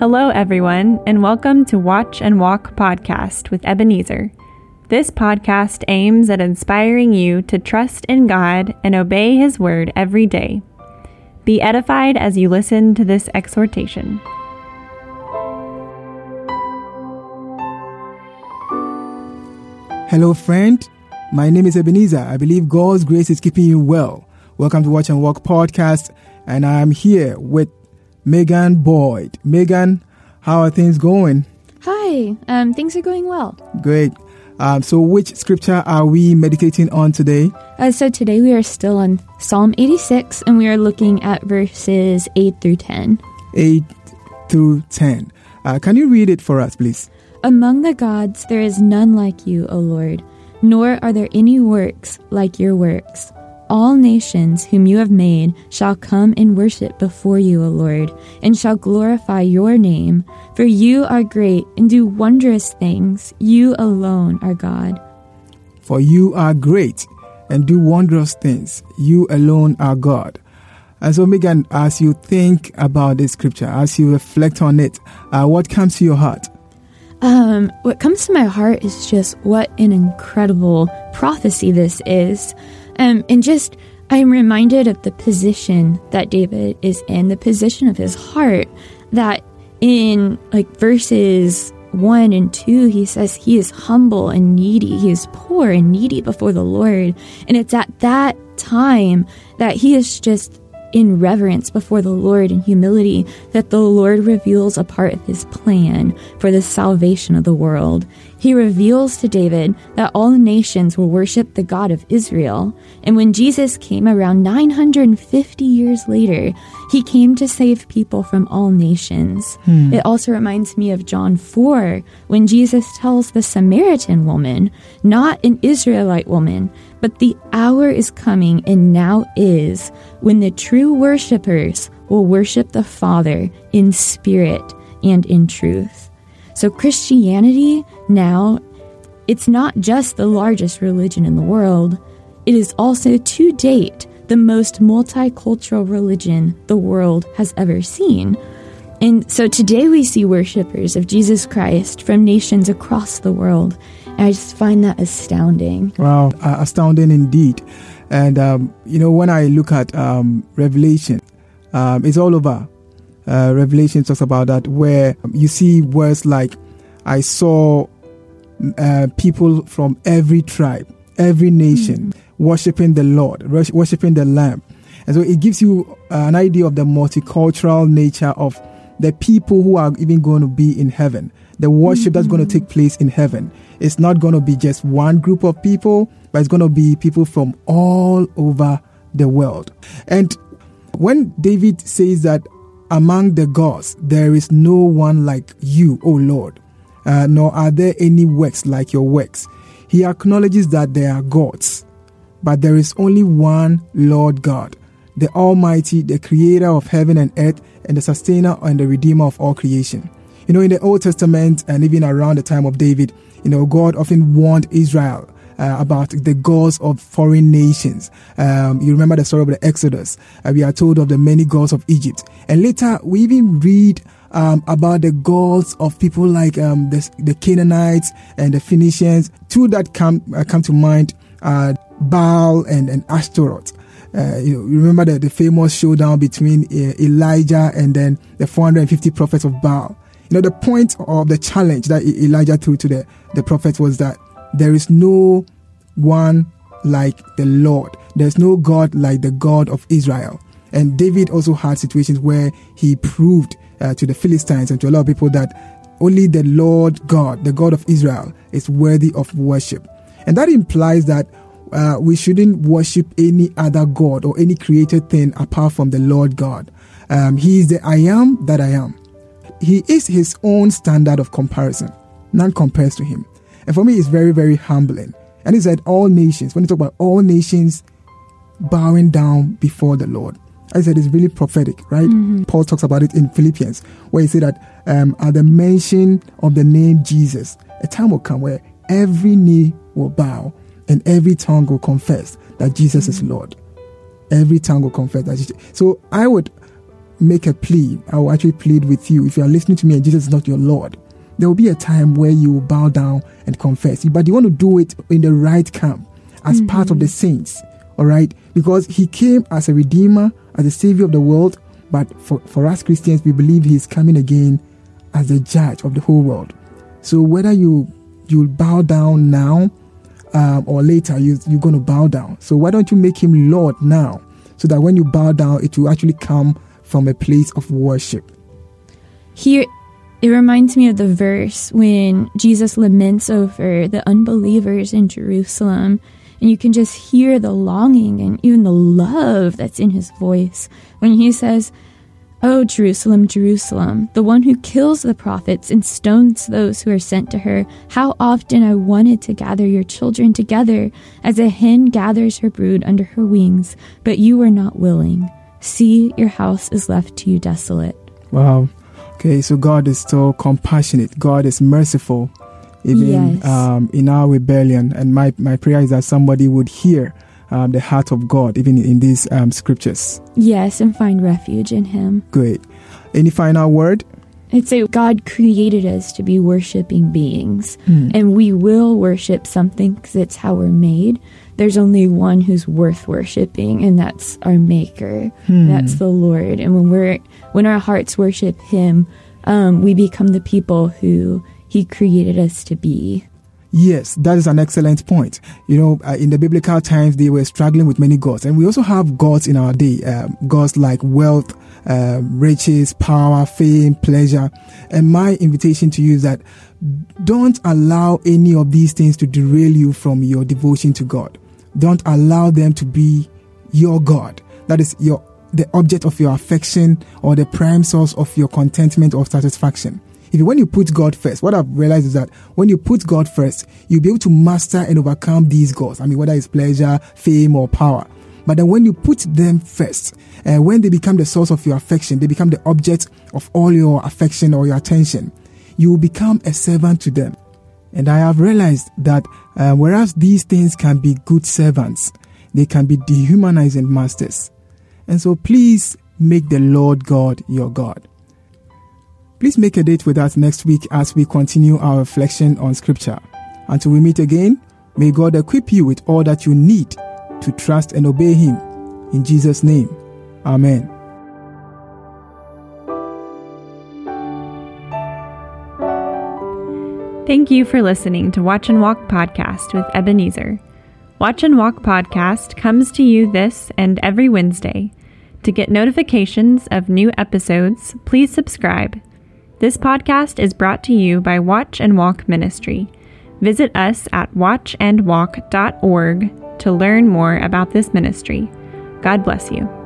Hello, everyone, and welcome to Watch and Walk podcast with Ebenezer. This podcast aims at inspiring you to trust in God and obey His word every day. Be edified as you listen to this exhortation. Hello, friend. My name is Ebenezer. I believe God's grace is keeping you well. Welcome to Watch and Walk podcast, and I'm here with Megan Boyd. Megan, how are things going? Hi, um, things are going well. Great. Um, so, which scripture are we meditating on today? Uh, so, today we are still on Psalm 86 and we are looking at verses 8 through 10. 8 through 10. Uh, can you read it for us, please? Among the gods there is none like you, O Lord, nor are there any works like your works. All nations whom you have made shall come and worship before you, O Lord, and shall glorify your name. For you are great and do wondrous things. You alone are God. For you are great and do wondrous things. You alone are God. And so, Megan, as you think about this scripture, as you reflect on it, uh, what comes to your heart? Um, what comes to my heart is just what an incredible prophecy this is. Um, and just, I'm reminded of the position that David is in, the position of his heart, that in like verses 1 and 2, he says he is humble and needy. He is poor and needy before the Lord. And it's at that time that he is just in reverence before the Lord in humility that the Lord reveals a part of his plan for the salvation of the world. He reveals to David that all nations will worship the God of Israel. And when Jesus came around 950 years later, he came to save people from all nations. Hmm. It also reminds me of John 4 when Jesus tells the Samaritan woman, not an Israelite woman, but the hour is coming and now is when the true worshippers will worship the Father in spirit and in truth. So Christianity now, it's not just the largest religion in the world, it is also to date the most multicultural religion the world has ever seen. And so today we see worshippers of Jesus Christ from nations across the world. And I just find that astounding. Wow, uh, astounding indeed. And, um, you know, when I look at um, Revelation, um, it's all over uh, Revelation talks about that, where you see words like, I saw uh, people from every tribe, every nation mm-hmm. worshiping the Lord, worshiping the Lamb. And so it gives you an idea of the multicultural nature of the people who are even going to be in heaven, the worship mm-hmm. that's going to take place in heaven. It's not going to be just one group of people, but it's going to be people from all over the world. And when David says that among the gods, there is no one like you, O Lord, uh, nor are there any works like your works. He acknowledges that there are gods, but there is only one Lord God, the Almighty, the creator of heaven and earth, and the sustainer and the redeemer of all creation. You know, in the Old Testament and even around the time of David, you know, God often warned Israel uh, about the gods of foreign nations. Um, you remember the story of the Exodus. Uh, we are told of the many gods of Egypt. And later, we even read um, about the gods of people like um, the, the, Canaanites and the Phoenicians. Two that come uh, come to mind are Baal and, and Ashtaroth. Uh, you, know, remember the, the famous showdown between uh, Elijah and then the 450 prophets of Baal. You know, the point of the challenge that Elijah threw to the, the prophets was that there is no one like the Lord. There's no God like the God of Israel. And David also had situations where he proved uh, to the Philistines and to a lot of people that only the Lord God, the God of Israel, is worthy of worship. And that implies that uh, we shouldn't worship any other God or any created thing apart from the Lord God. Um, he is the I am that I am. He is his own standard of comparison. None compares to him. And for me, it's very, very humbling. And he said, all nations, when you talk about all nations bowing down before the Lord. I said it's really prophetic, right? Mm-hmm. Paul talks about it in Philippians, where he said that um, at the mention of the name Jesus, a time will come where every knee will bow and every tongue will confess that Jesus mm-hmm. is Lord. Every tongue will confess that Jesus. So I would make a plea. I will actually plead with you. If you are listening to me and Jesus is not your Lord, there will be a time where you will bow down and confess. But you want to do it in the right camp as mm-hmm. part of the saints. All right? Because he came as a redeemer, as a savior of the world. But for, for us Christians, we believe he is coming again as the judge of the whole world. So whether you you bow down now um, or later, you, you're going to bow down. So why don't you make him Lord now? So that when you bow down, it will actually come from a place of worship. Here, it reminds me of the verse when Jesus laments over the unbelievers in Jerusalem. And you can just hear the longing and even the love that's in his voice when he says, O Jerusalem, Jerusalem, the one who kills the prophets and stones those who are sent to her, how often I wanted to gather your children together as a hen gathers her brood under her wings, but you were not willing. See, your house is left to you desolate. Wow. Okay, so God is so compassionate. God is merciful, even yes. um, in our rebellion. And my, my prayer is that somebody would hear um, the heart of God, even in these um, scriptures. Yes, and find refuge in Him. Great. Any final word? I'd say God created us to be worshiping beings, hmm. and we will worship something because it's how we're made. There's only one who's worth worshiping, and that's our Maker. Hmm. That's the Lord. And when we're when our hearts worship Him, um, we become the people who He created us to be. Yes, that is an excellent point. You know, uh, in the biblical times, they were struggling with many gods, and we also have gods in our day. Um, gods like wealth, uh, riches, power, fame, pleasure. And my invitation to you is that don't allow any of these things to derail you from your devotion to God. Don't allow them to be your God. That is your the object of your affection or the prime source of your contentment or satisfaction. If when you put God first, what I've realized is that when you put God first, you'll be able to master and overcome these gods. I mean, whether it's pleasure, fame, or power. But then when you put them first, uh, when they become the source of your affection, they become the object of all your affection or your attention, you will become a servant to them. And I have realized that uh, whereas these things can be good servants, they can be dehumanizing masters. And so please make the Lord God your God. Please make a date with us next week as we continue our reflection on Scripture. Until we meet again, may God equip you with all that you need to trust and obey Him. In Jesus' name, Amen. Thank you for listening to Watch and Walk Podcast with Ebenezer. Watch and Walk Podcast comes to you this and every Wednesday. To get notifications of new episodes, please subscribe this podcast is brought to you by Watch and Walk Ministry. Visit us at watchandwalk.org to learn more about this ministry. God bless you.